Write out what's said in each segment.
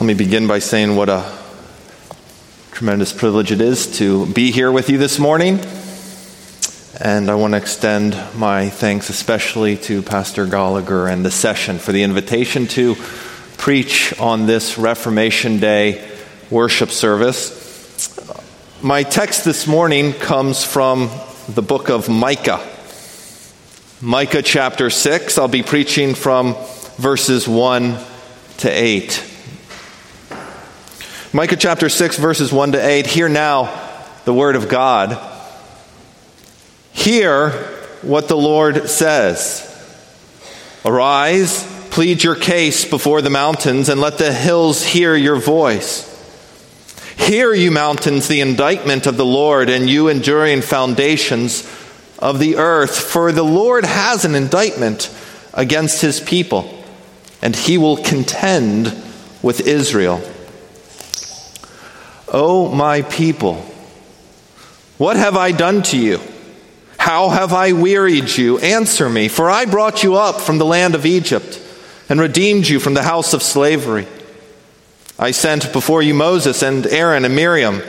Let me begin by saying what a tremendous privilege it is to be here with you this morning. And I want to extend my thanks especially to Pastor Gallagher and the session for the invitation to preach on this Reformation Day worship service. My text this morning comes from the book of Micah. Micah chapter 6. I'll be preaching from verses 1 to 8. Micah chapter 6, verses 1 to 8. Hear now the word of God. Hear what the Lord says. Arise, plead your case before the mountains, and let the hills hear your voice. Hear, you mountains, the indictment of the Lord, and you enduring foundations of the earth. For the Lord has an indictment against his people, and he will contend with Israel. O my people, what have I done to you? How have I wearied you? Answer me, for I brought you up from the land of Egypt and redeemed you from the house of slavery. I sent before you Moses and Aaron and Miriam.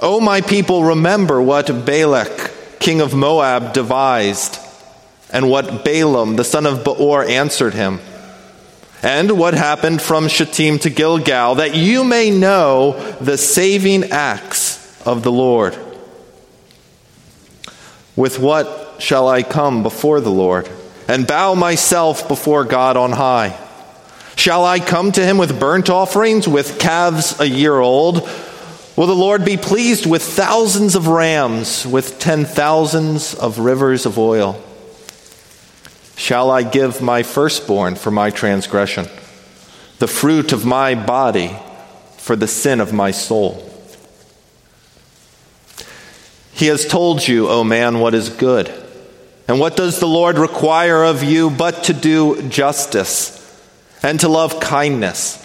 O my people, remember what Balak, king of Moab, devised, and what Balaam, the son of Beor, answered him and what happened from Shittim to Gilgal, that you may know the saving acts of the Lord. With what shall I come before the Lord and bow myself before God on high? Shall I come to him with burnt offerings, with calves a year old? Will the Lord be pleased with thousands of rams, with ten thousands of rivers of oil? Shall I give my firstborn for my transgression, the fruit of my body for the sin of my soul? He has told you, O man, what is good. And what does the Lord require of you but to do justice, and to love kindness,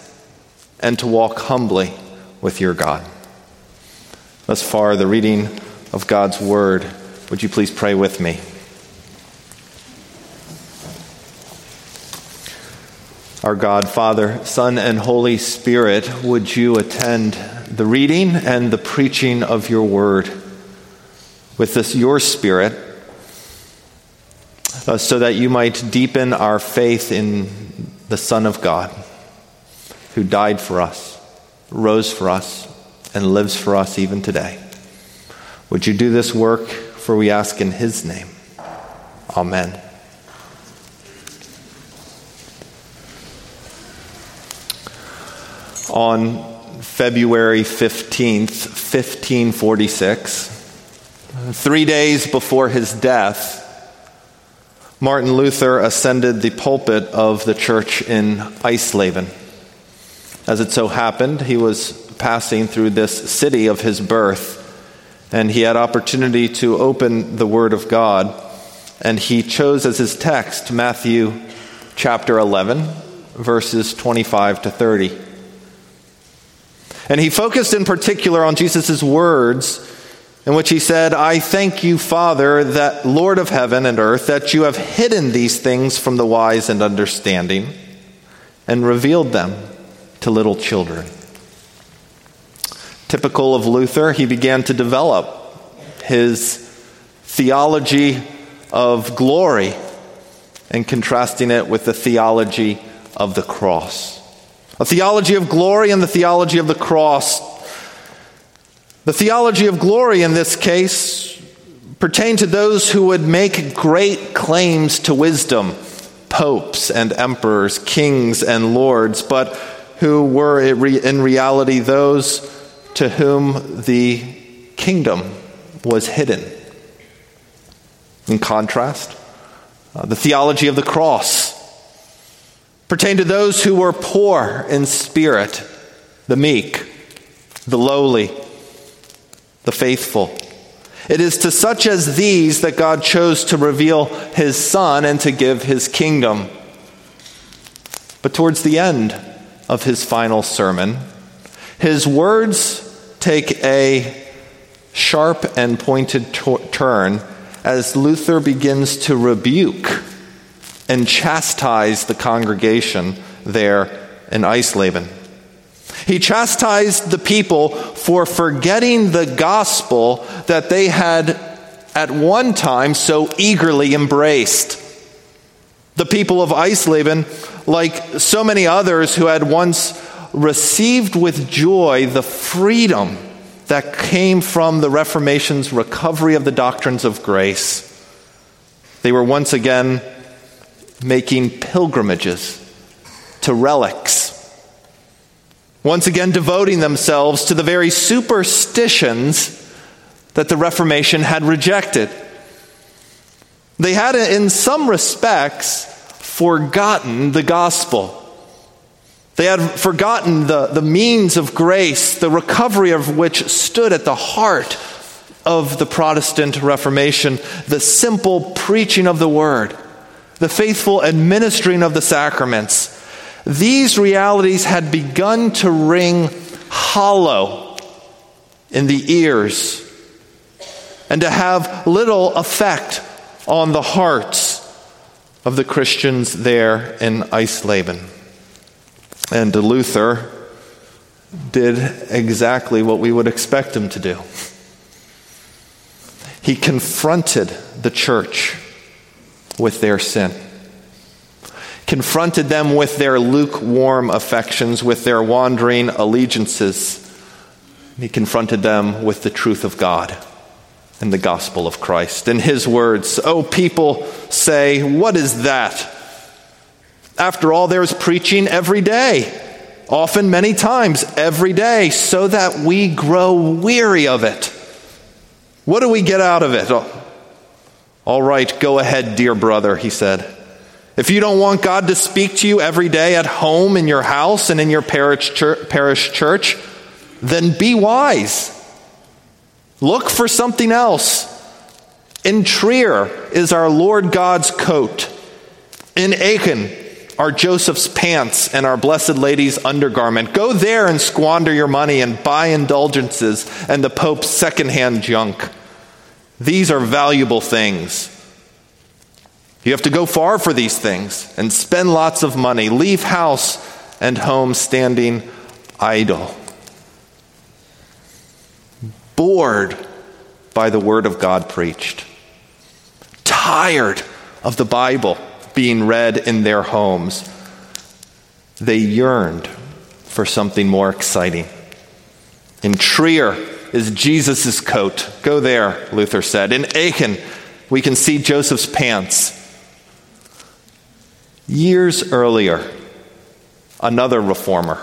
and to walk humbly with your God? Thus far, the reading of God's word. Would you please pray with me? Our God, Father, Son, and Holy Spirit, would you attend the reading and the preaching of your word with this, your Spirit, uh, so that you might deepen our faith in the Son of God, who died for us, rose for us, and lives for us even today. Would you do this work, for we ask in his name. Amen. On February 15th, 1546, three days before his death, Martin Luther ascended the pulpit of the church in Eisleben. As it so happened, he was passing through this city of his birth, and he had opportunity to open the Word of God, and he chose as his text Matthew chapter 11, verses 25 to 30. And he focused in particular on Jesus' words in which he said, I thank you, Father, that Lord of heaven and earth, that you have hidden these things from the wise and understanding and revealed them to little children. Typical of Luther, he began to develop his theology of glory and contrasting it with the theology of the cross a theology of glory and the theology of the cross. The theology of glory in this case pertained to those who would make great claims to wisdom, popes and emperors, kings and lords, but who were in reality those to whom the kingdom was hidden. In contrast, uh, the theology of the cross pertain to those who were poor in spirit, the meek, the lowly, the faithful. It is to such as these that God chose to reveal his Son and to give his kingdom. But towards the end of his final sermon, his words take a sharp and pointed t- turn as Luther begins to rebuke and chastise the congregation there in Eisleben. He chastised the people for forgetting the gospel that they had at one time so eagerly embraced. The people of Eisleben, like so many others who had once received with joy the freedom that came from the Reformation's recovery of the doctrines of grace, they were once again making pilgrimages to relics once again devoting themselves to the very superstitions that the Reformation had rejected. They had, in some respects, forgotten the gospel. They had forgotten the, the means of grace, the recovery of which stood at the heart of the Protestant Reformation, the simple preaching of the word, the faithful administering of the sacraments these realities had begun to ring hollow in the ears and to have little effect on the hearts of the Christians there in Eisleben. And Luther did exactly what we would expect him to do. He confronted the church with their sin confronted them with their lukewarm affections, with their wandering allegiances. He confronted them with the truth of God and the gospel of Christ. In his words, Oh, people say, What is that? After all, there's preaching every day, often many times every day, so that we grow weary of it. What do we get out of it? Oh, All right, go ahead, dear brother, he said. If you don't want God to speak to you every day at home, in your house, and in your parish church, then be wise. Look for something else. In Trier is our Lord God's coat. In Aachen are Joseph's pants and our Blessed Lady's undergarment. Go there and squander your money and buy indulgences and the Pope's secondhand junk. These are valuable things. You have to go far for these things and spend lots of money, leave house and home standing idle. Bored by the word of God preached, tired of the Bible being read in their homes, they yearned for something more exciting. In Trier is Jesus' coat. Go there, Luther said. In Aachen, we can see Joseph's pants. Years earlier, another reformer,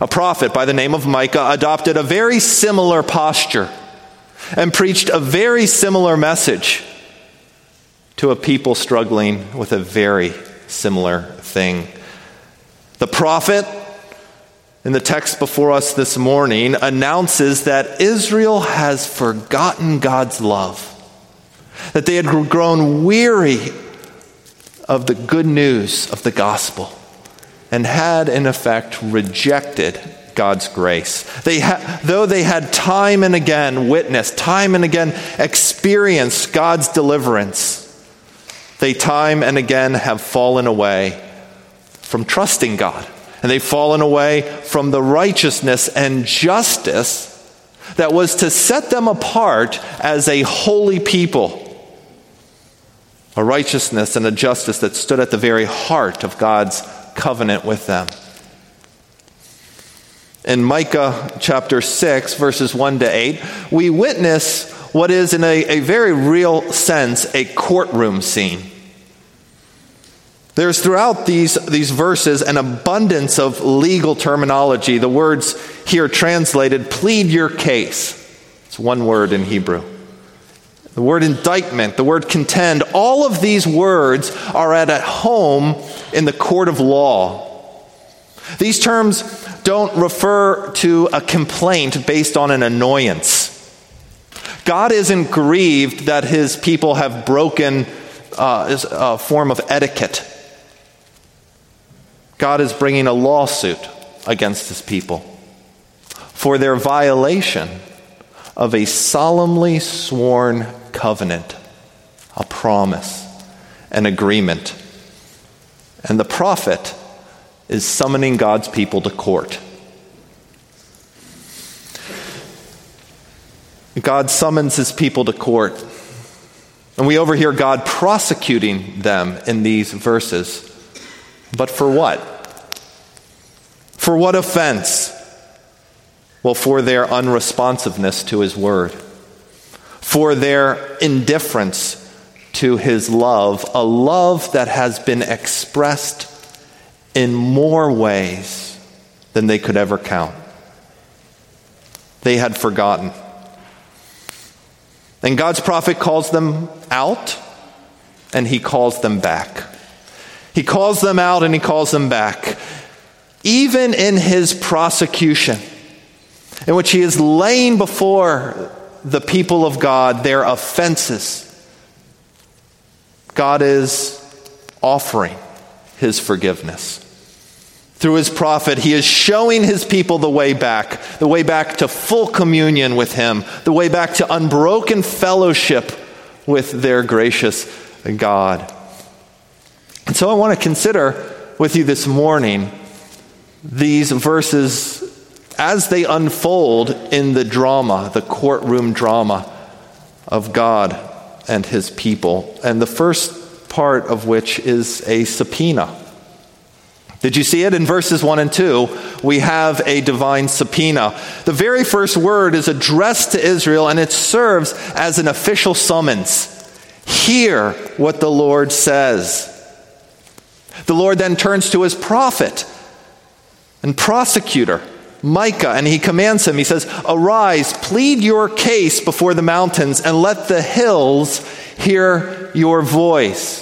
a prophet by the name of Micah, adopted a very similar posture and preached a very similar message to a people struggling with a very similar thing. The prophet, in the text before us this morning, announces that Israel has forgotten God's love, that they had grown weary of the good news of the gospel and had, in effect, rejected God's grace. They ha- though they had time and again witnessed, time and again experienced God's deliverance, they time and again have fallen away from trusting God. And they've fallen away from the righteousness and justice that was to set them apart as a holy people a righteousness and a justice that stood at the very heart of God's covenant with them. In Micah chapter 6, verses 1 to 8, we witness what is, in a, a very real sense, a courtroom scene. There's throughout these, these verses an abundance of legal terminology. The words here translated plead your case. It's one word in Hebrew the word indictment, the word contend, all of these words are at home in the court of law. These terms don't refer to a complaint based on an annoyance. God isn't grieved that his people have broken uh, a form of etiquette. God is bringing a lawsuit against his people for their violation of a solemnly sworn covenant, a promise, an agreement. And the prophet is summoning God's people to court. God summons his people to court. And we overhear God prosecuting them in these verses. But for what? For what offense? Well, for their unresponsiveness to his word, for their indifference to his love, a love that has been expressed in more ways than they could ever count. They had forgotten. And God's prophet calls them out and he calls them back. He calls them out and he calls them back. Even in his prosecution, in which he is laying before the people of God their offenses, God is offering his forgiveness. Through his prophet, he is showing his people the way back, the way back to full communion with him, the way back to unbroken fellowship with their gracious God. And so I want to consider with you this morning these verses as they unfold in the drama, the courtroom drama of God and his people. And the first part of which is a subpoena. Did you see it in verses 1 and 2? We have a divine subpoena. The very first word is addressed to Israel and it serves as an official summons. Hear what the Lord says. The Lord then turns to his prophet and prosecutor, Micah, and he commands him. He says, Arise, plead your case before the mountains, and let the hills hear your voice.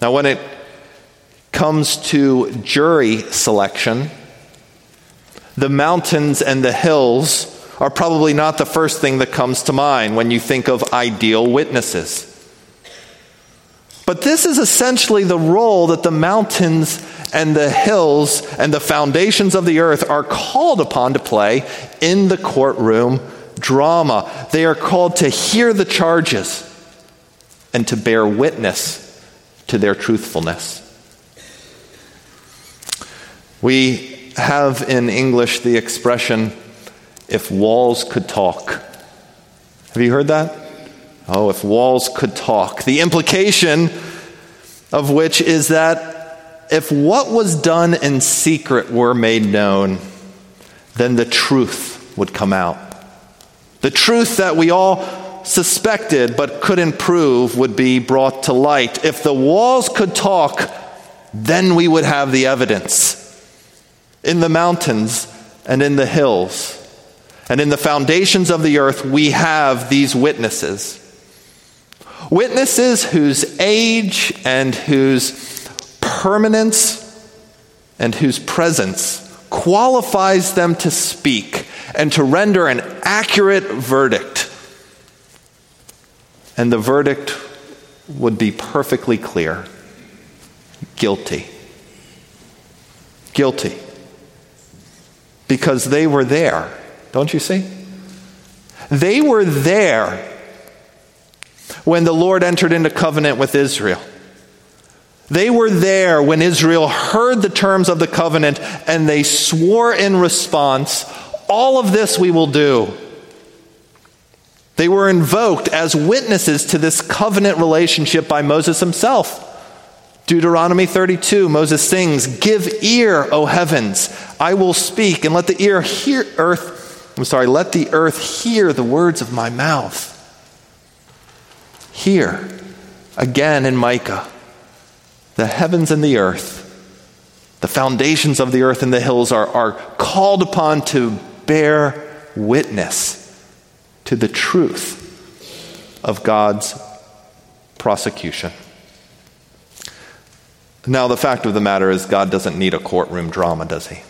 Now, when it comes to jury selection, the mountains and the hills are probably not the first thing that comes to mind when you think of ideal witnesses. But this is essentially the role that the mountains and the hills and the foundations of the earth are called upon to play in the courtroom drama. They are called to hear the charges and to bear witness to their truthfulness. We have in English the expression, if walls could talk. Have you heard that? Oh, if walls could talk. The implication of which is that if what was done in secret were made known, then the truth would come out. The truth that we all suspected but couldn't prove would be brought to light. If the walls could talk, then we would have the evidence in the mountains and in the hills. And in the foundations of the earth, we have these witnesses. Witnesses whose age and whose permanence and whose presence qualifies them to speak and to render an accurate verdict. And the verdict would be perfectly clear guilty. Guilty because they were there. Don't you see? They were there when the Lord entered into covenant with Israel. They were there when Israel heard the terms of the covenant and they swore in response, All of this we will do. They were invoked as witnesses to this covenant relationship by Moses himself. Deuteronomy 32, Moses sings, Give ear, O heavens, I will speak, and let the ear hear earth, I'm sorry, let the earth hear the words of my mouth. Hear, again in Micah, the heavens and the earth, the foundations of the earth and the hills are, are called upon to bear witness to the truth of God's prosecution. Now, the fact of the matter is, God doesn't need a courtroom drama, does he?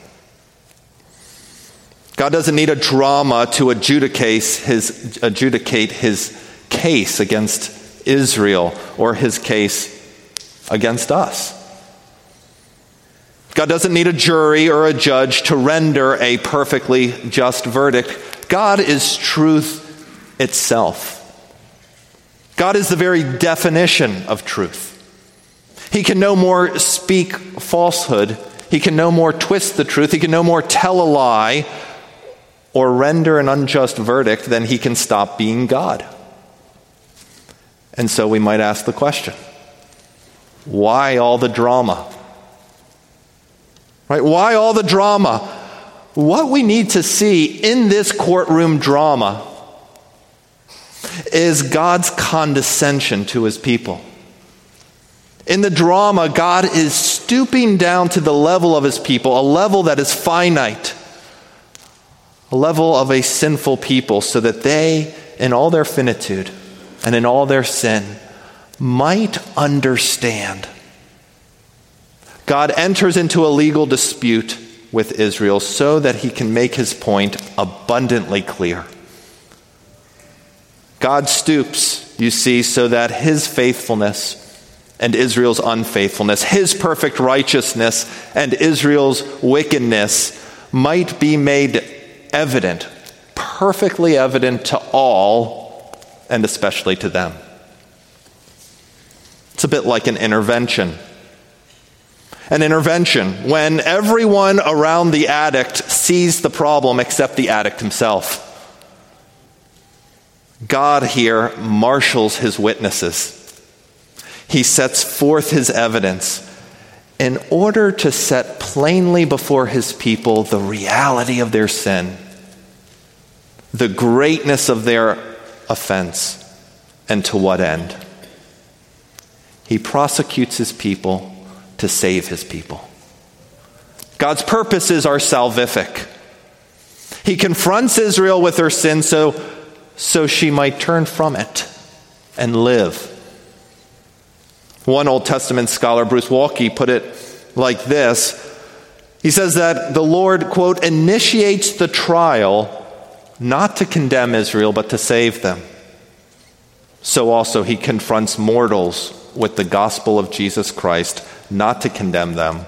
God doesn't need a drama to adjudicate his, adjudicate his case against Israel or his case against us. God doesn't need a jury or a judge to render a perfectly just verdict. God is truth itself. God is the very definition of truth. He can no more speak falsehood. He can no more twist the truth. He can no more tell a lie or render an unjust verdict, than he can stop being God. And so we might ask the question why all the drama? Right? Why all the drama? What we need to see in this courtroom drama is God's condescension to his people. In the drama, God is stooping down to the level of his people, a level that is finite, a level of a sinful people, so that they, in all their finitude and in all their sin, might understand. God enters into a legal dispute with Israel so that he can make his point abundantly clear. God stoops, you see, so that his faithfulness and Israel's unfaithfulness, his perfect righteousness and Israel's wickedness might be made evident, perfectly evident to all, and especially to them. It's a bit like an intervention. An intervention when everyone around the addict sees the problem except the addict himself. God here marshals his witnesses he sets forth his evidence in order to set plainly before his people the reality of their sin, the greatness of their offense, and to what end. He prosecutes his people to save his people. God's purposes are salvific. He confronts Israel with her sin so, so she might turn from it and live. One Old Testament scholar, Bruce Waltke, put it like this He says that the Lord, quote, initiates the trial not to condemn Israel, but to save them. So also he confronts mortals with the gospel of Jesus Christ, not to condemn them,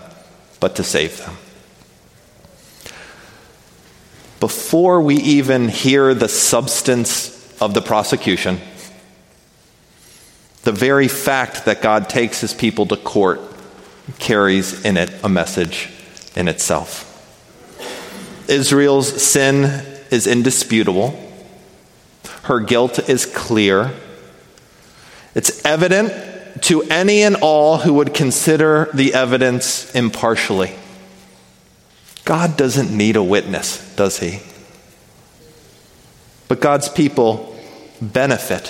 but to save them. Before we even hear the substance of the prosecution, the very fact that God takes his people to court carries in it a message in itself. Israel's sin is indisputable, her guilt is clear. It's evident to any and all who would consider the evidence impartially. God doesn't need a witness, does he? But God's people benefit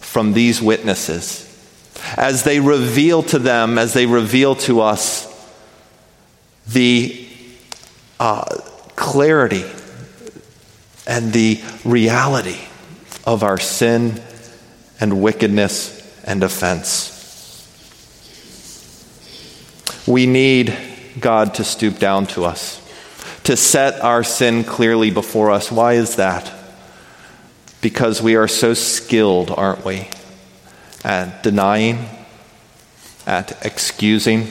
from these witnesses as they reveal to them, as they reveal to us the uh, clarity and the reality of our sin and wickedness and offense. We need God to stoop down to us, to set our sin clearly before us. Why is that? because we are so skilled, aren't we, at denying, at excusing,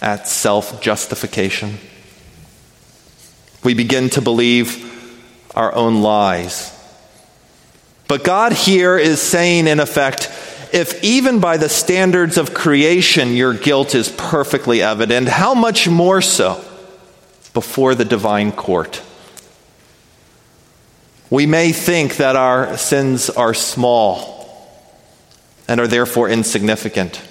at self justification. We begin to believe our own lies. But God here is saying, in effect, if even by the standards of creation your guilt is perfectly evident, how much more so before the divine court? We may think that our sins are small and are therefore insignificant.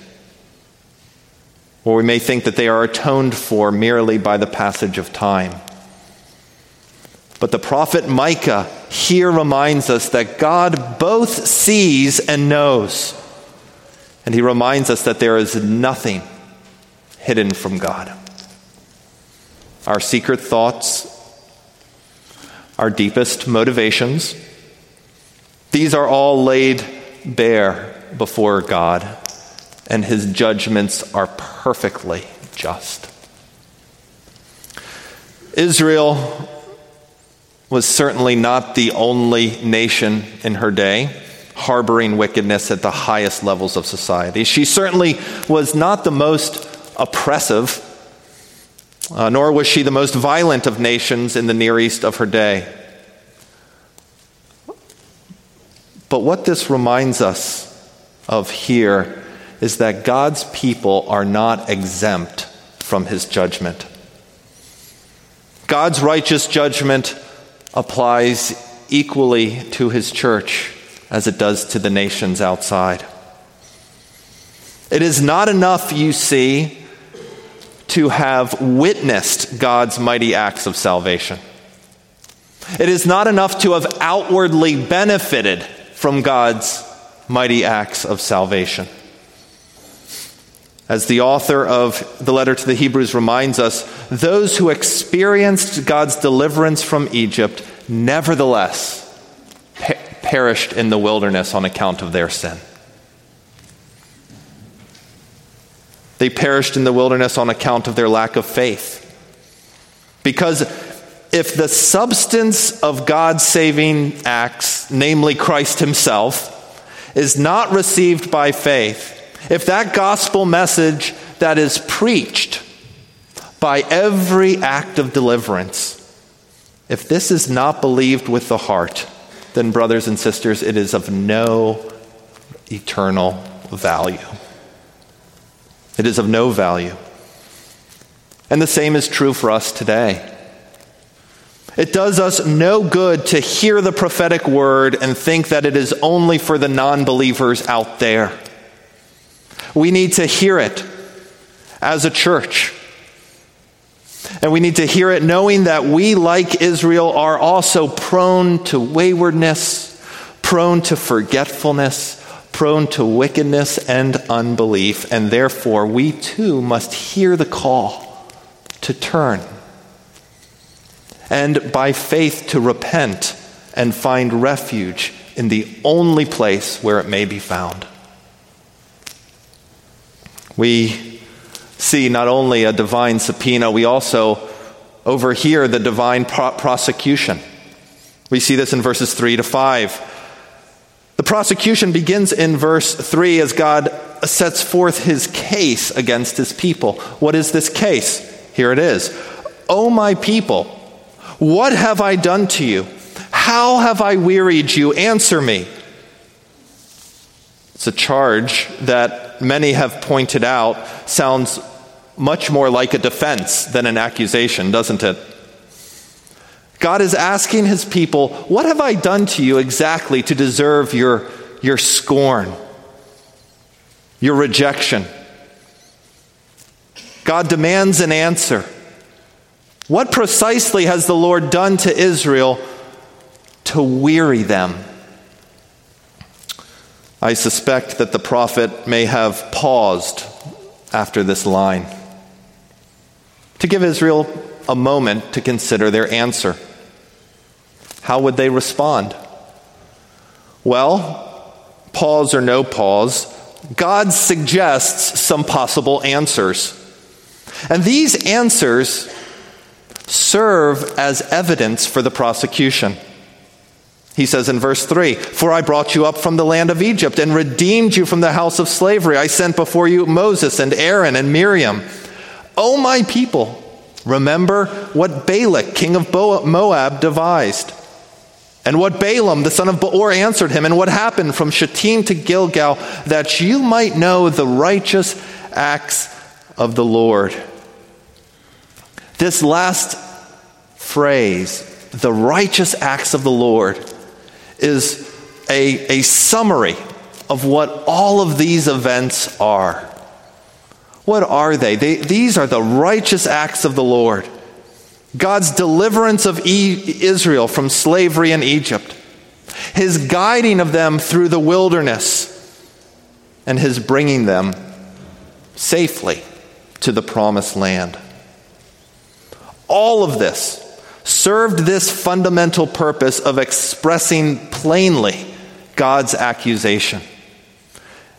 Or we may think that they are atoned for merely by the passage of time. But the prophet Micah here reminds us that God both sees and knows. And he reminds us that there is nothing hidden from God. Our secret thoughts our deepest motivations. These are all laid bare before God, and his judgments are perfectly just. Israel was certainly not the only nation in her day harboring wickedness at the highest levels of society. She certainly was not the most oppressive uh, nor was she the most violent of nations in the Near East of her day. But what this reminds us of here is that God's people are not exempt from his judgment. God's righteous judgment applies equally to his church as it does to the nations outside. It is not enough, you see, to have witnessed God's mighty acts of salvation. It is not enough to have outwardly benefited from God's mighty acts of salvation. As the author of the letter to the Hebrews reminds us, those who experienced God's deliverance from Egypt nevertheless per- perished in the wilderness on account of their sin. They perished in the wilderness on account of their lack of faith. Because if the substance of God's saving acts, namely Christ Himself, is not received by faith, if that gospel message that is preached by every act of deliverance, if this is not believed with the heart, then, brothers and sisters, it is of no eternal value. It is of no value. And the same is true for us today. It does us no good to hear the prophetic word and think that it is only for the non believers out there. We need to hear it as a church. And we need to hear it knowing that we, like Israel, are also prone to waywardness, prone to forgetfulness, prone to wickedness and unbelief. And therefore, we too must hear the call to turn and by faith to repent and find refuge in the only place where it may be found. We see not only a divine subpoena, we also overhear the divine pro- prosecution. We see this in verses 3 to 5. The prosecution begins in verse 3 as God sets forth his case against his people. What is this case? Here it is. O my people, what have I done to you? How have I wearied you? Answer me. It's a charge many have pointed out sounds much more like a defense than an accusation, doesn't it? God is asking his people, What have I done to you exactly to deserve your, your scorn, your rejection? God demands an answer. What precisely has the Lord done to Israel to weary them? I suspect that the prophet may have paused after this line to give Israel a moment to consider their answer. How would they respond? Well, pause or no pause, God suggests some possible answers. And these answers serve as evidence for the prosecution. He says in verse 3 For I brought you up from the land of Egypt and redeemed you from the house of slavery. I sent before you Moses and Aaron and Miriam. O my people, remember what Balak, king of Moab, devised, and what Balaam, the son of Beor, answered him, and what happened from Shittim to Gilgal, that you might know the righteous acts of the Lord this last phrase, the righteous acts of the Lord, is a, a summary of what all of these events are. What are they? they? These are the righteous acts of the Lord. God's deliverance of e- Israel from slavery in Egypt, His guiding of them through the wilderness, and His bringing them safely to the promised land. All of this served this fundamental purpose of expressing plainly God's accusation.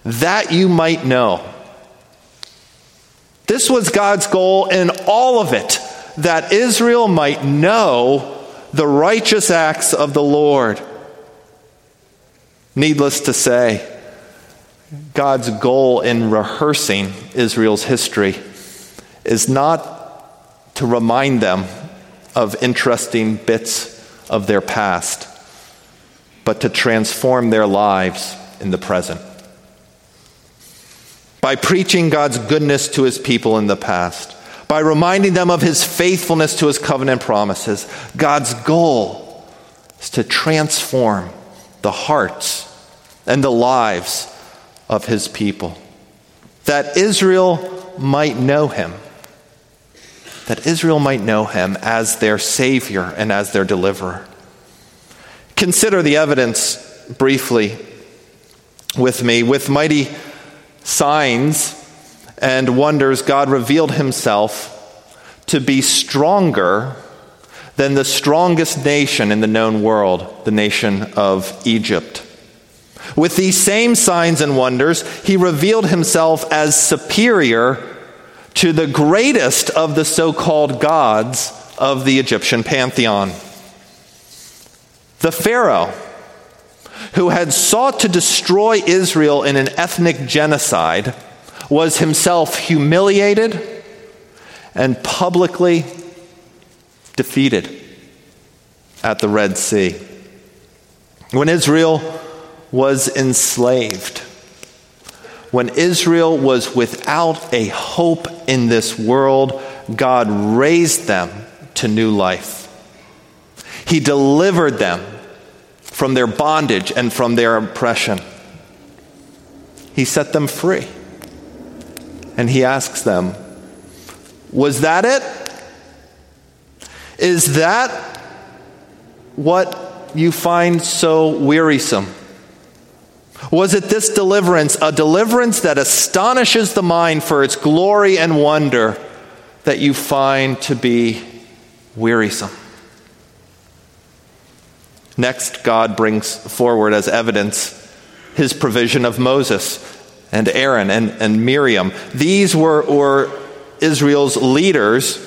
That you might know. This was God's goal in all of it, that Israel might know the righteous acts of the Lord. Needless to say, God's goal in rehearsing Israel's history is not to remind them of interesting bits of their past, but to transform their lives in the present. By preaching God's goodness to his people in the past, by reminding them of his faithfulness to his covenant promises, God's goal is to transform the hearts and the lives of his people, that Israel might know him, that Israel might know him as their Savior and as their deliverer. Consider the evidence briefly with me. With mighty signs and wonders, God revealed himself to be stronger than the strongest nation in the known world, the nation of Egypt. With these same signs and wonders, he revealed himself as superior to the greatest of the so called gods of the Egyptian pantheon. The Pharaoh, who had sought to destroy Israel in an ethnic genocide, was himself humiliated and publicly defeated at the Red Sea. When Israel was enslaved, when Israel was without a hope in this world, God raised them to new life. He delivered them from their bondage and from their oppression. He set them free. And he asks them, Was that it? Is that what you find so wearisome? Was it this deliverance, a deliverance that astonishes the mind for its glory and wonder, that you find to be wearisome? Next, God brings forward as evidence his provision of Moses and Aaron and, and Miriam. These were, were Israel's leaders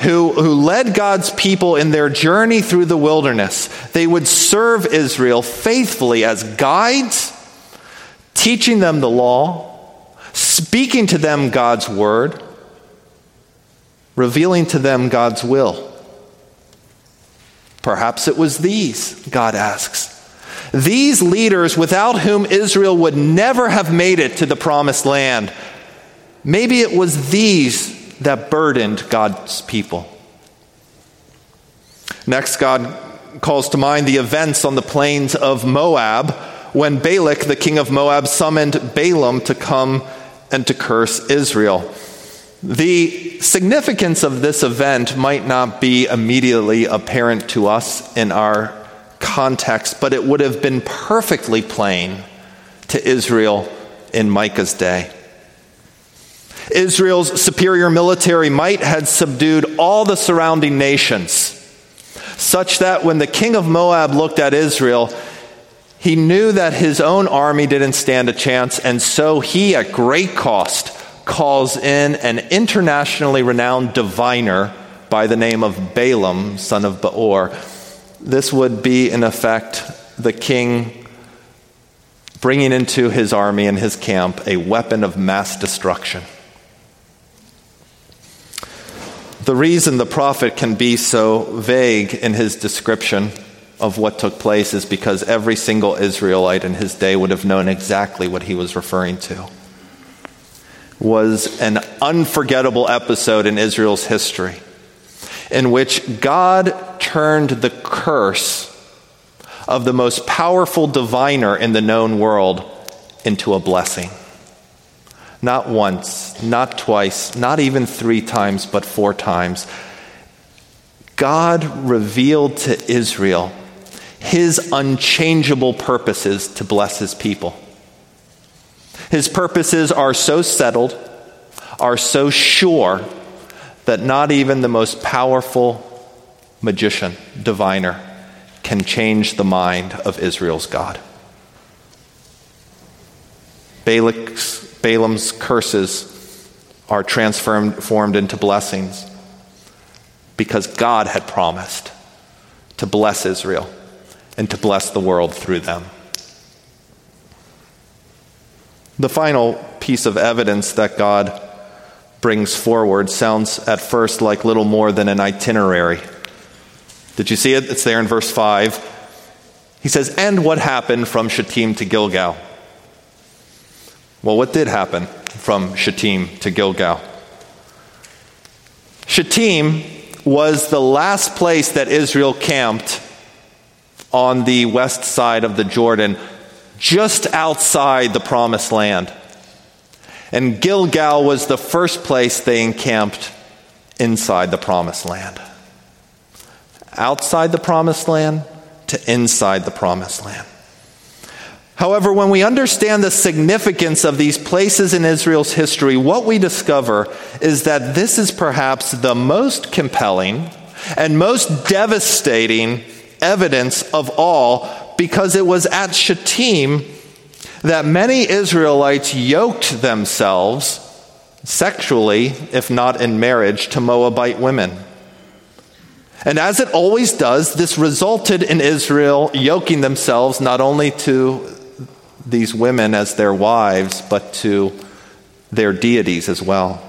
who, who led God's people in their journey through the wilderness. They would serve Israel faithfully as guides, teaching them the law, speaking to them God's word, revealing to them God's will. Perhaps it was these, God asks. These leaders without whom Israel would never have made it to the promised land. Maybe it was these that burdened God's people. Next, God calls to mind the events on the plains of Moab when Balak, the king of Moab, summoned Balaam to come and to curse Israel. The significance of this event might not be immediately apparent to us in our context, but it would have been perfectly plain to Israel in Micah's day. Israel's superior military might had subdued all the surrounding nations, such that when the king of Moab looked at Israel, he knew that his own army didn't stand a chance, and so he, at great cost, calls in an internationally renowned diviner by the name of Balaam, son of Beor. This would be, in effect, the king bringing into his army and his camp a weapon of mass destruction. The reason the prophet can be so vague in his description of what took place is because every single Israelite in his day would have known exactly what he was referring to. Was an unforgettable episode in Israel's history in which God turned the curse of the most powerful diviner in the known world into a blessing. Not once, not twice, not even three times, but four times. God revealed to Israel his unchangeable purposes to bless his people. His purposes are so settled, are so sure, that not even the most powerful magician, diviner, can change the mind of Israel's God. Balak's Balaam's curses are transformed into blessings because God had promised to bless Israel and to bless the world through them. The final piece of evidence that God brings forward sounds at first like little more than an itinerary. Did you see it? It's there in verse 5. He says, And what happened from Shittim to Gilgal? Well, what did happen from Shittim to Gilgal? Shittim was the last place that Israel camped on the west side of the Jordan, just outside the promised land. And Gilgal was the first place they encamped inside the promised land. Outside the promised land to inside the promised land. However, when we understand the significance of these places in Israel's history, what we discover is that this is perhaps the most compelling and most devastating evidence of all because it was at Shittim that many Israelites yoked themselves sexually, if not in marriage, to Moabite women. And as it always does, this resulted in Israel yoking themselves not only to these women as their wives, but to their deities as well.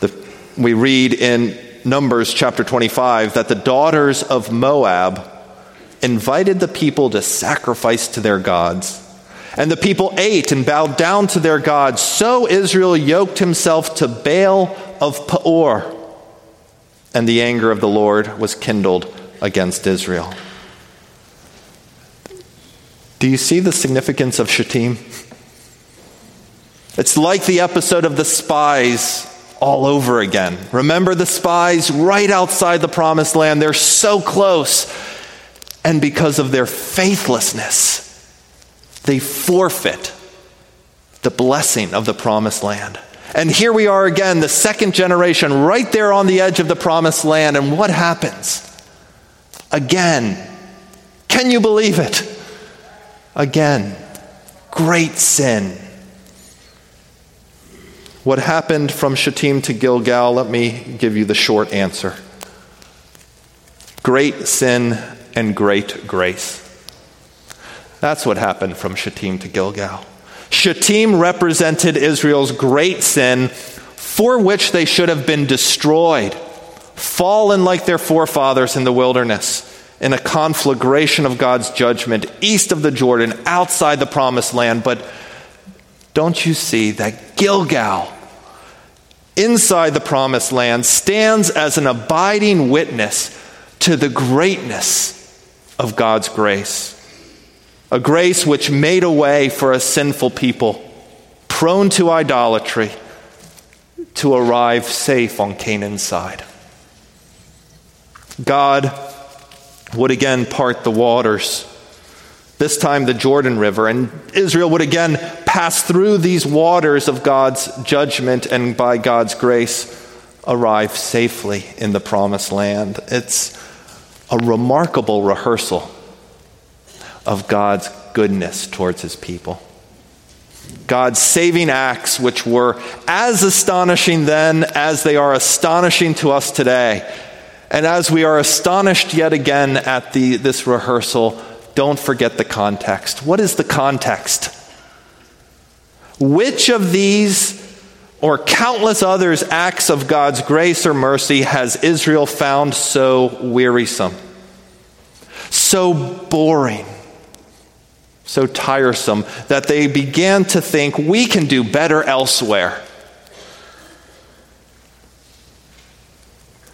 The, we read in Numbers chapter 25 that the daughters of Moab invited the people to sacrifice to their gods. And the people ate and bowed down to their gods. So Israel yoked himself to Baal of Peor. And the anger of the Lord was kindled against Israel. Do you see the significance of Shittim? It's like the episode of the spies all over again. Remember the spies right outside the promised land? They're so close. And because of their faithlessness, they forfeit the blessing of the promised land. And here we are again, the second generation, right there on the edge of the promised land. And what happens? Again, can you believe it? Again, great sin. What happened from Shittim to Gilgal? Let me give you the short answer great sin and great grace. That's what happened from Shittim to Gilgal. Shittim represented Israel's great sin for which they should have been destroyed, fallen like their forefathers in the wilderness in a conflagration of God's judgment east of the Jordan, outside the promised land. But don't you see that Gilgal, inside the promised land, stands as an abiding witness to the greatness of God's grace? A grace which made a way for a sinful people prone to idolatry to arrive safe on Canaan's side. God would again part the waters, this time the Jordan River, and Israel would again pass through these waters of God's judgment and by God's grace arrive safely in the promised land. It's a remarkable rehearsal of God's goodness towards his people. God's saving acts, which were as astonishing then as they are astonishing to us today. And as we are astonished yet again at the, this rehearsal, don't forget the context. What is the context? Which of these or countless others acts of God's grace or mercy has Israel found so wearisome, so boring, so tiresome that they began to think we can do better elsewhere?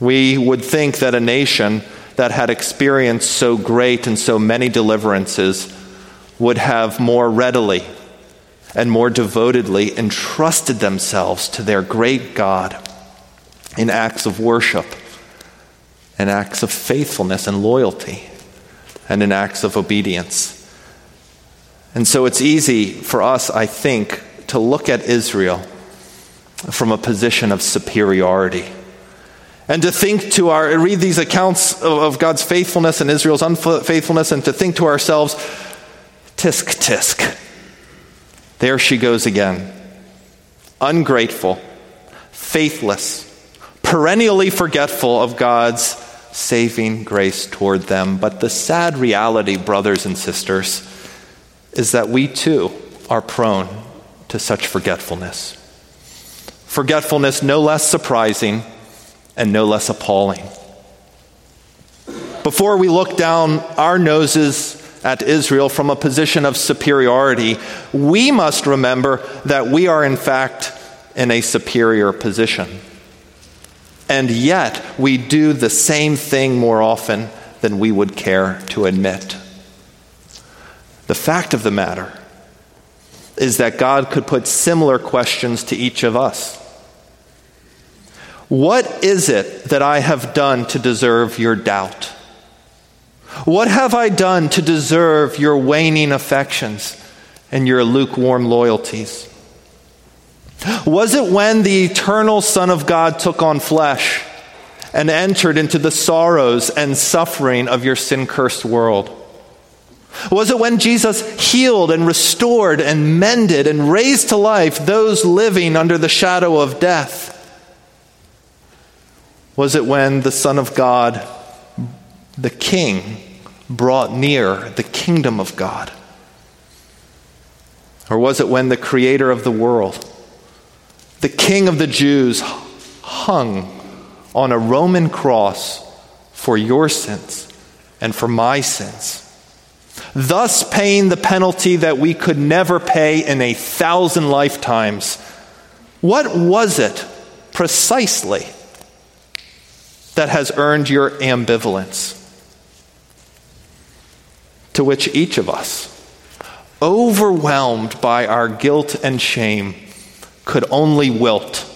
We would think that a nation that had experienced so great and so many deliverances would have more readily and more devotedly entrusted themselves to their great God in acts of worship, in acts of faithfulness and loyalty, and in acts of obedience. And so it's easy for us, I think, to look at Israel from a position of superiority and to think to our, read these accounts of, God's faithfulness and Israel's unfaithfulness, and to think to ourselves, tisk tisk. There she goes again. Ungrateful, faithless, perennially forgetful of God's saving grace toward them. But the sad reality, brothers and sisters, is that we too are prone to such forgetfulness. Forgetfulness no less surprising and no less appalling. Before we look down our noses at Israel from a position of superiority, we must remember that we are, in fact, in a superior position. And yet, we do the same thing more often than we would care to admit. The fact of the matter is that God could put similar questions to each of us. What is it that I have done to deserve your doubt? What have I done to deserve your waning affections and your lukewarm loyalties? Was it when the eternal Son of God took on flesh and entered into the sorrows and suffering of your sin cursed world? Was it when Jesus healed and restored and mended and raised to life those living under the shadow of death? Was it when the Son of God, the King, brought near the kingdom of God? Or was it when the Creator of the world, the King of the Jews, hung on a Roman cross for your sins and for my sins? thus paying the penalty that we could never pay in a thousand lifetimes. What was it precisely that has earned your ambivalence? To which each of us, overwhelmed by our guilt and shame, could only wilt,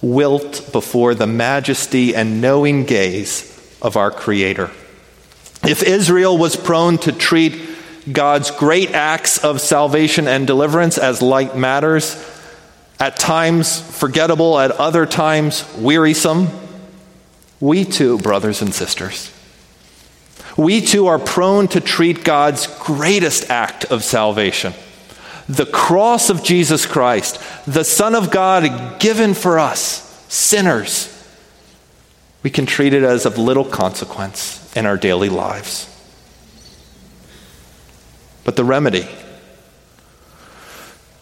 wilt before the majesty and knowing gaze of our Creator. If Israel was prone to treat God's great acts of salvation and deliverance as light matters, at times forgettable, at other times wearisome, we too, brothers and sisters, we too are prone to treat God's greatest act of salvation, the cross of Jesus Christ, the Son of God given for us, sinners, we can treat it as of little consequence in our daily lives. But the remedy,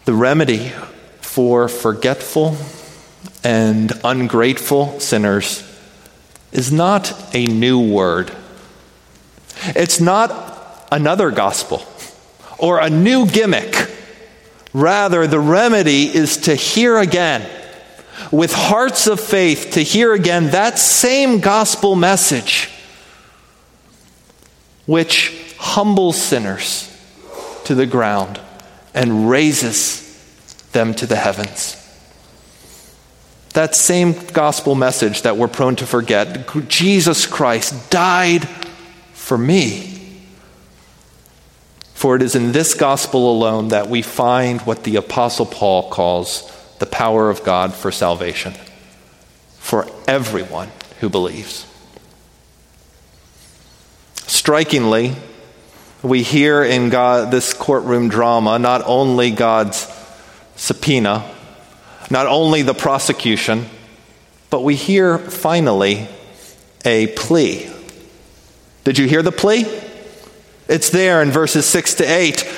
the remedy for forgetful and ungrateful sinners is not a new word. It's not another gospel or a new gimmick. Rather, the remedy is to hear again, with hearts of faith, to hear again that same gospel message which humbles sinners to the ground and raises them to the heavens. That same gospel message that we're prone to forget Jesus Christ died for me. For it is in this gospel alone that we find what the Apostle Paul calls the power of God for salvation for everyone who believes. Strikingly, we hear in God, this courtroom drama not only God's subpoena, not only the prosecution, but we hear finally a plea. Did you hear the plea? It's there in verses 6 to 8.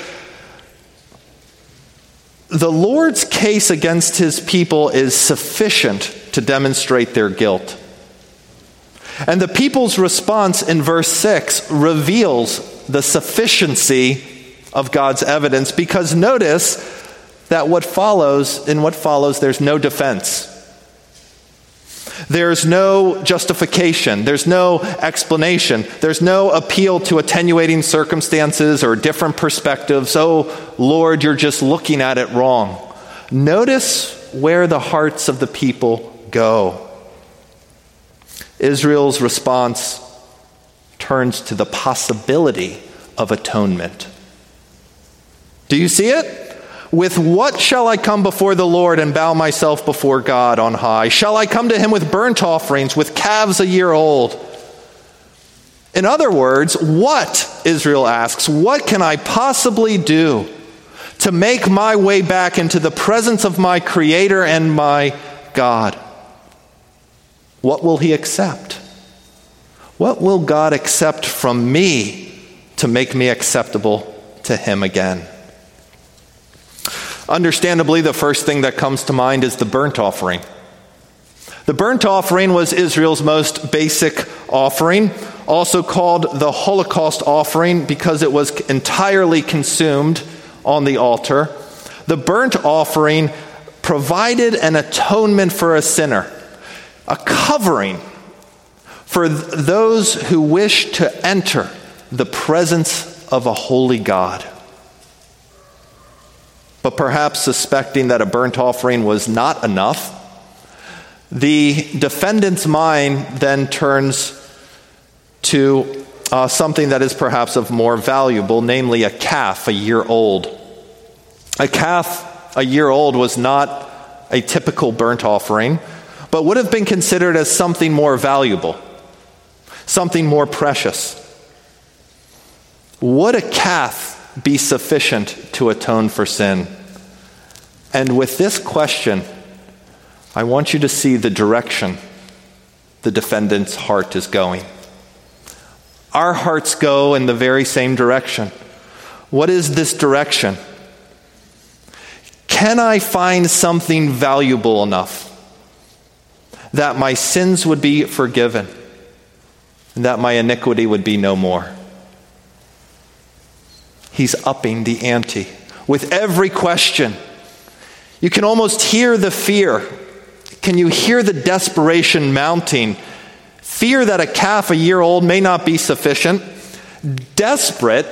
The Lord's case against his people is sufficient to demonstrate their guilt. And the people's response in verse 6 reveals the sufficiency of God's evidence because notice that what follows, in what follows, there's no defense. There's no justification. There's no explanation. There's no appeal to attenuating circumstances or different perspectives. Oh, Lord, you're just looking at it wrong. Notice where the hearts of the people go. Israel's response turns to the possibility of atonement. Do you see it? With what shall I come before the Lord and bow myself before God on high? Shall I come to him with burnt offerings, with calves a year old? In other words, what, Israel asks, what can I possibly do to make my way back into the presence of my Creator and my God? What will He accept? What will God accept from me to make me acceptable to Him again? Understandably, the first thing that comes to mind is the burnt offering. The burnt offering was Israel's most basic offering, also called the Holocaust offering because it was entirely consumed on the altar. The burnt offering provided an atonement for a sinner a covering for th- those who wish to enter the presence of a holy God. But perhaps suspecting that a burnt offering was not enough, the defendant's mind then turns to uh, something that is perhaps of more valuable, namely a calf a year old. A calf a year old was not a typical burnt offering, but would have been considered as something more valuable, something more precious. Would a calf be sufficient to atone for sin? And with this question, I want you to see the direction the defendant's heart is going. Our hearts go in the very same direction. What is this direction? Can I find something valuable enough that my sins would be forgiven and that my iniquity would be no more? He's upping the ante with every question. You can almost hear the fear. Can you hear the desperation mounting? Fear that a calf a year old may not be sufficient. Desperate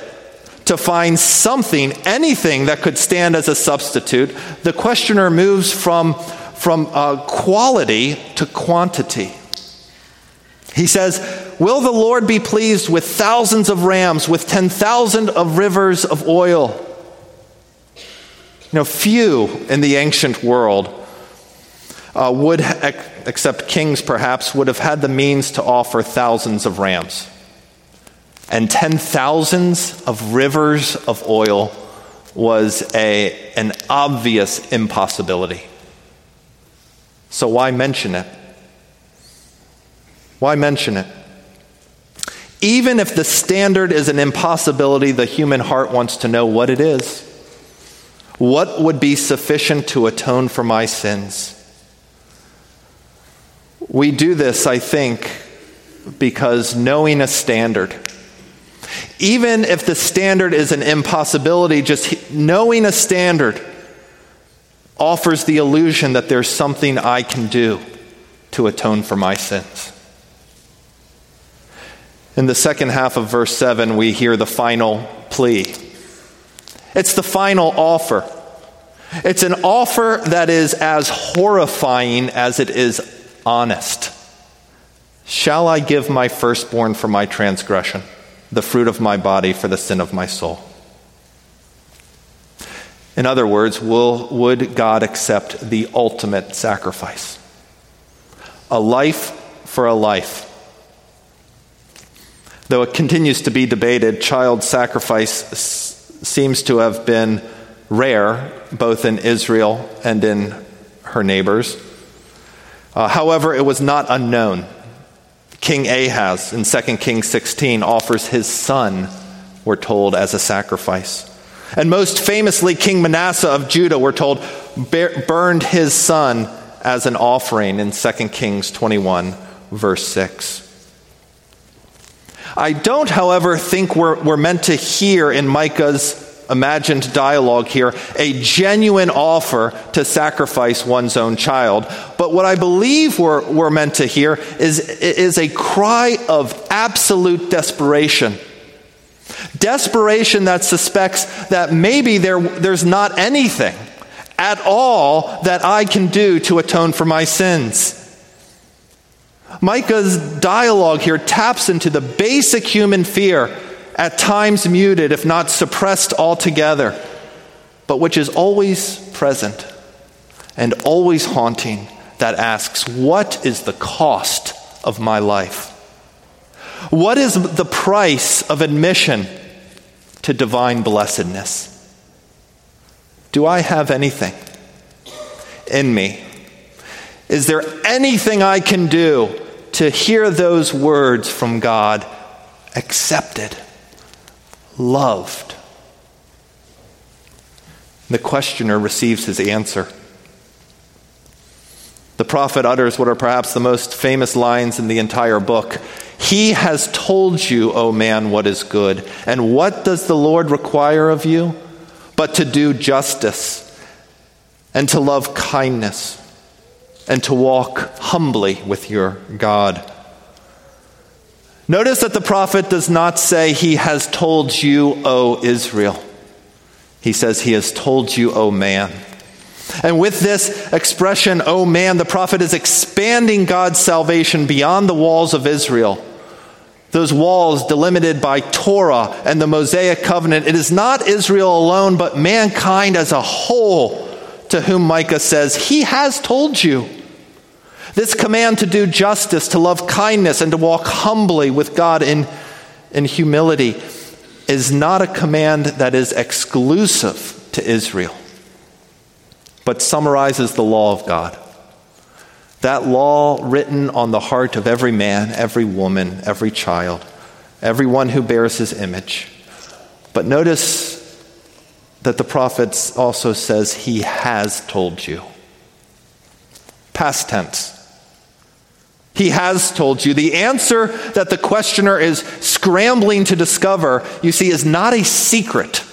to find something, anything that could stand as a substitute, the questioner moves from, from uh, quality to quantity. He says, Will the Lord be pleased with thousands of rams, with 10,000 of rivers of oil? You know, few in the ancient world uh, would, except kings perhaps, would have had the means to offer thousands of rams and ten thousands of rivers of oil was a, an obvious impossibility. So, why mention it? Why mention it? Even if the standard is an impossibility, the human heart wants to know what it is. What would be sufficient to atone for my sins? We do this, I think, because knowing a standard, even if the standard is an impossibility, just knowing a standard offers the illusion that there's something I can do to atone for my sins. In the second half of verse 7, we hear the final plea. It's the final offer. It's an offer that is as horrifying as it is honest. Shall I give my firstborn for my transgression? the fruit of my body for the sin of my soul. In other words, will, would God accept the ultimate sacrifice? A life for a life. Though it continues to be debated, child sacrifice s- seems to have been rare both in Israel and in her neighbors. Uh, however, it was not unknown. King Ahaz in 2 Kings 16 offers his son, we're told, as a sacrifice. And most famously, King Manasseh of Judah, we're told, burned his son as an offering in 2 Kings 21, verse 6. I don't, however, think we're, we're meant to hear in Micah's imagined dialogue here a genuine offer to sacrifice one's own child. But what I believe we're, we're meant to hear is, is a cry of absolute desperation. Desperation that suspects that maybe there, there's not anything at all that I can do to atone for my sins. Micah's dialogue here taps into the basic human fear at times muted, if not suppressed altogether, but which is always present and always haunting, that asks, What is the cost of my life? What is the price of admission to divine blessedness? Do I have anything in me? Is there anything I can do to hear those words from God accepted? loved? The questioner receives his answer. The prophet utters what are perhaps the most famous lines in the entire book. He has told you, O man, what is good. And what does the Lord require of you? But to do justice, and to love kindness, and to walk humbly with your God. Notice that the prophet does not say, He has told you, O Israel. He says, He has told you, O man. And with this expression, O man, the prophet is expanding God's salvation beyond the walls of Israel. Those walls delimited by Torah and the Mosaic covenant. It is not Israel alone, but mankind as a whole to whom Micah says, He has told you. This command to do justice, to love kindness, and to walk humbly with God in, in humility is not a command that is exclusive to Israel, but summarizes the law of God. That law written on the heart of every man, every woman, every child, everyone who bears his image. But notice that the prophet also says, He has told you. Past tense. He has told you. The answer that the questioner is scrambling to discover, you see, is not a secret,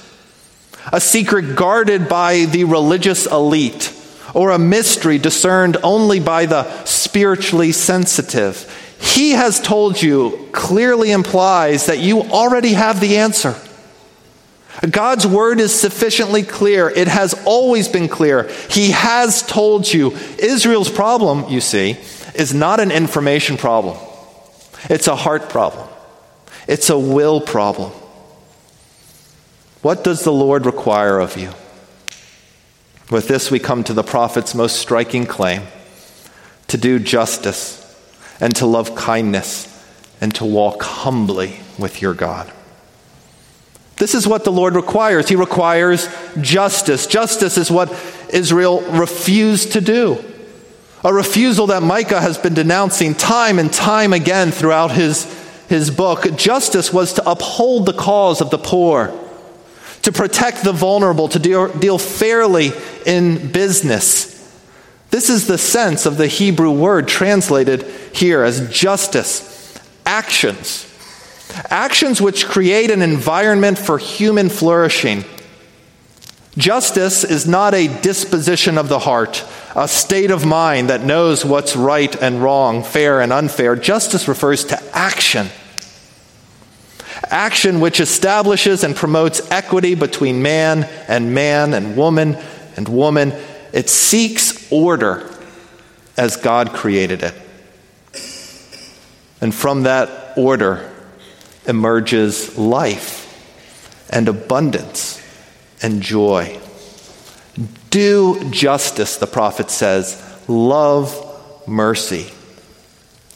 a secret guarded by the religious elite, or a mystery discerned only by the spiritually sensitive. He has told you clearly implies that you already have the answer. God's word is sufficiently clear. It has always been clear. He has told you. Israel's problem, you see, is not an information problem, it's a heart problem, it's a will problem. What does the Lord require of you? With this, we come to the prophet's most striking claim to do justice and to love kindness and to walk humbly with your God. This is what the Lord requires. He requires justice. Justice is what Israel refused to do. A refusal that Micah has been denouncing time and time again throughout his, his book. Justice was to uphold the cause of the poor, to protect the vulnerable, to deal, deal fairly in business. This is the sense of the Hebrew word translated here as justice. Actions. Actions which create an environment for human flourishing. Justice is not a disposition of the heart, a state of mind that knows what's right and wrong, fair and unfair. Justice refers to action. Action which establishes and promotes equity between man and man and woman and woman. It seeks order as God created it. And from that order emerges life and abundance and joy. Do justice, the prophet says. Love mercy.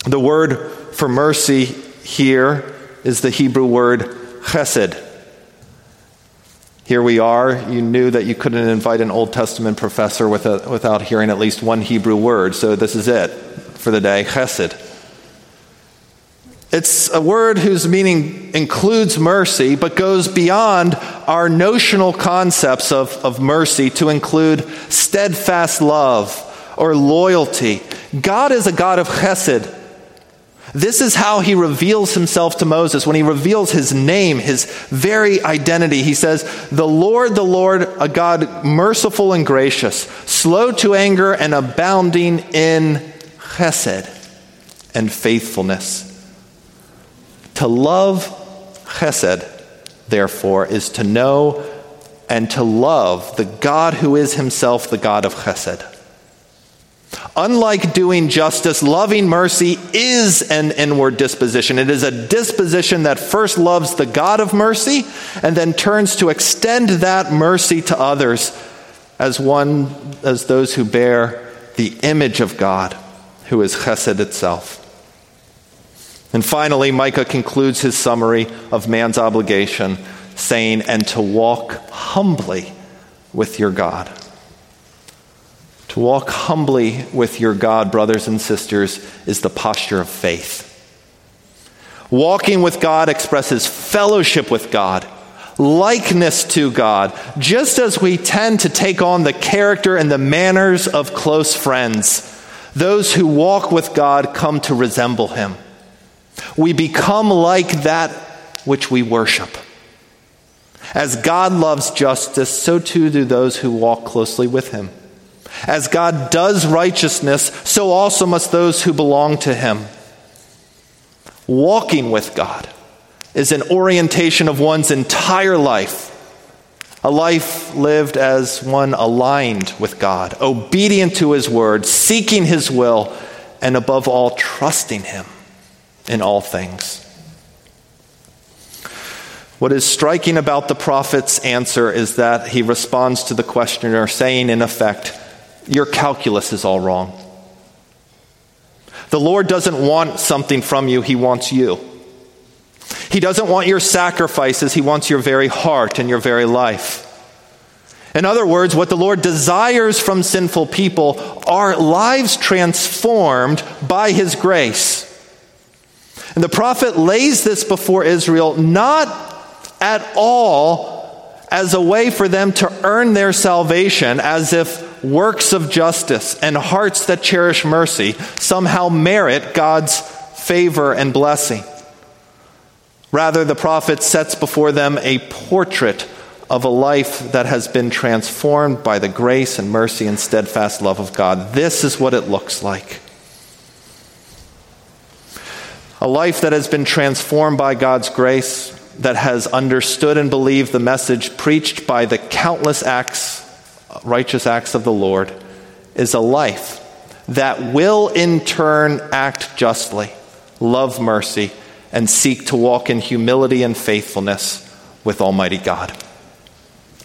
The word for mercy here is the Hebrew word chesed. Here we are. You knew that you couldn't invite an Old Testament professor without, without hearing at least one Hebrew word, so this is it for the day chesed. It's a word whose meaning includes mercy, but goes beyond our notional concepts of, of mercy to include steadfast love or loyalty. God is a God of chesed. This is how he reveals himself to Moses. When he reveals his name, his very identity, he says, The Lord, the Lord, a God merciful and gracious, slow to anger and abounding in chesed and faithfulness. To love chesed, therefore, is to know and to love the God who is himself the God of chesed. Unlike doing justice, loving mercy is an inward disposition. It is a disposition that first loves the God of mercy and then turns to extend that mercy to others as one as those who bear the image of God, who is chesed itself. And finally, Micah concludes his summary of man's obligation, saying, And to walk humbly with your God. To walk humbly with your God, brothers and sisters, is the posture of faith. Walking with God expresses fellowship with God, likeness to God, just as we tend to take on the character and the manners of close friends. Those who walk with God come to resemble him. We become like that which we worship. As God loves justice, so too do those who walk closely with him. As God does righteousness, so also must those who belong to him. Walking with God is an orientation of one's entire life. A life lived as one aligned with God, obedient to His word, seeking His will, and above all, trusting Him in all things. What is striking about the prophet's answer is that he responds to the questioner, saying, in effect, Your calculus is all wrong. The Lord doesn't want something from you, He wants you. He doesn't want your sacrifices, He wants your very heart and your very life. In other words, what the Lord desires from sinful people are lives transformed by His grace. And the prophet lays this before Israel not at all as a way for them to earn their salvation, as if works of justice, and hearts that cherish mercy somehow merit God's favor and blessing. Rather, the prophet sets before them a portrait of a life that has been transformed by the grace and mercy and steadfast love of God. This is what it looks like. A life that has been transformed by God's grace, that has understood and believed the message preached by the countless acts righteous acts of the Lord is a life that will in turn act justly, love mercy, and seek to walk in humility and faithfulness with Almighty God.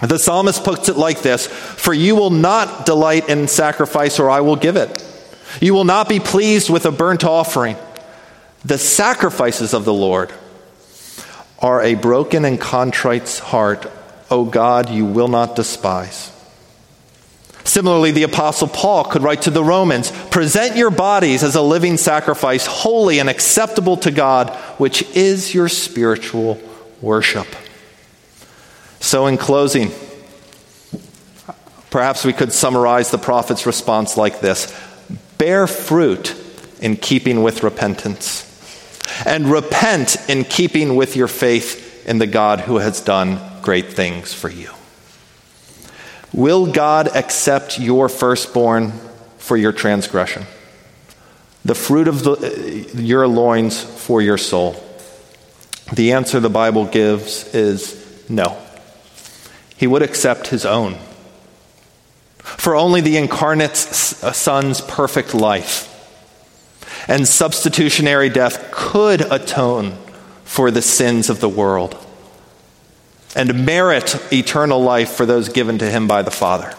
The psalmist puts it like this For you will not delight in sacrifice, or I will give it. You will not be pleased with a burnt offering. The sacrifices of the Lord are a broken and contrite heart. O God, you will not despise. Similarly, the Apostle Paul could write to the Romans present your bodies as a living sacrifice, holy and acceptable to God, which is your spiritual worship. So, in closing, perhaps we could summarize the prophet's response like this Bear fruit in keeping with repentance, and repent in keeping with your faith in the God who has done great things for you. Will God accept your firstborn for your transgression? The fruit of the, your loins for your soul? The answer the Bible gives is no. He would accept his own. For only the incarnate uh, Son's perfect life and substitutionary death could atone for the sins of the world and merit eternal life for those given to him by the Father.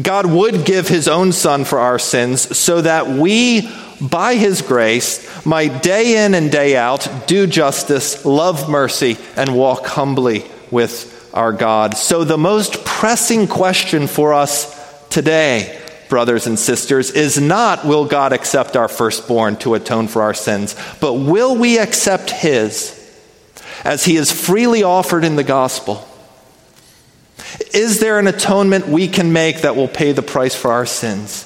God would give his own Son for our sins so that we, by his grace, might day in and day out do justice, love mercy, and walk humbly with our God. So, the most pressing question for us today, brothers and sisters, is not will God accept our firstborn to atone for our sins, but will we accept his? as he is freely offered in the gospel. Is there an atonement we can make that will pay the price for our sins?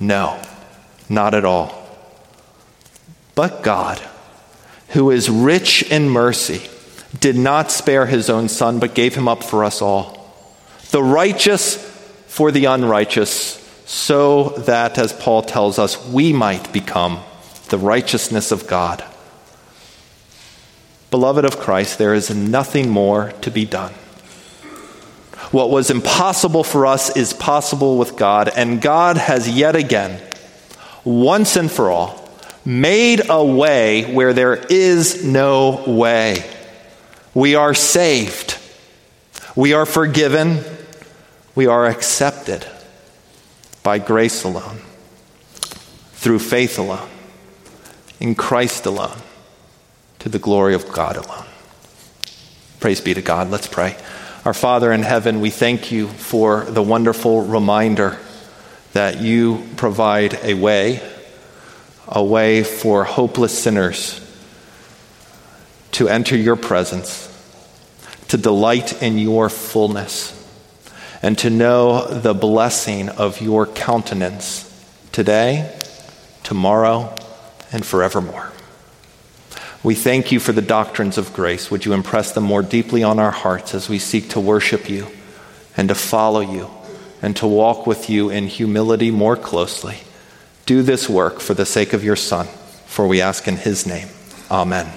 No, not at all. But God, who is rich in mercy, did not spare his own son, but gave him up for us all. The righteous for the unrighteous, so that, as Paul tells us, we might become the righteousness of God. Beloved of Christ, there is nothing more to be done. What was impossible for us is possible with God, and God has yet again, once and for all, made a way where there is no way. We are saved, we are forgiven, we are accepted by grace alone, through faith alone, in Christ alone to the glory of God alone. Praise be to God. Let's pray. Our Father in heaven, we thank you for the wonderful reminder that you provide a way, a way for hopeless sinners to enter your presence, to delight in your fullness, and to know the blessing of your countenance today, tomorrow, and forevermore. We thank you for the doctrines of grace. Would you impress them more deeply on our hearts as we seek to worship you and to follow you and to walk with you in humility more closely? Do this work for the sake of your Son For we ask in his name. Amen.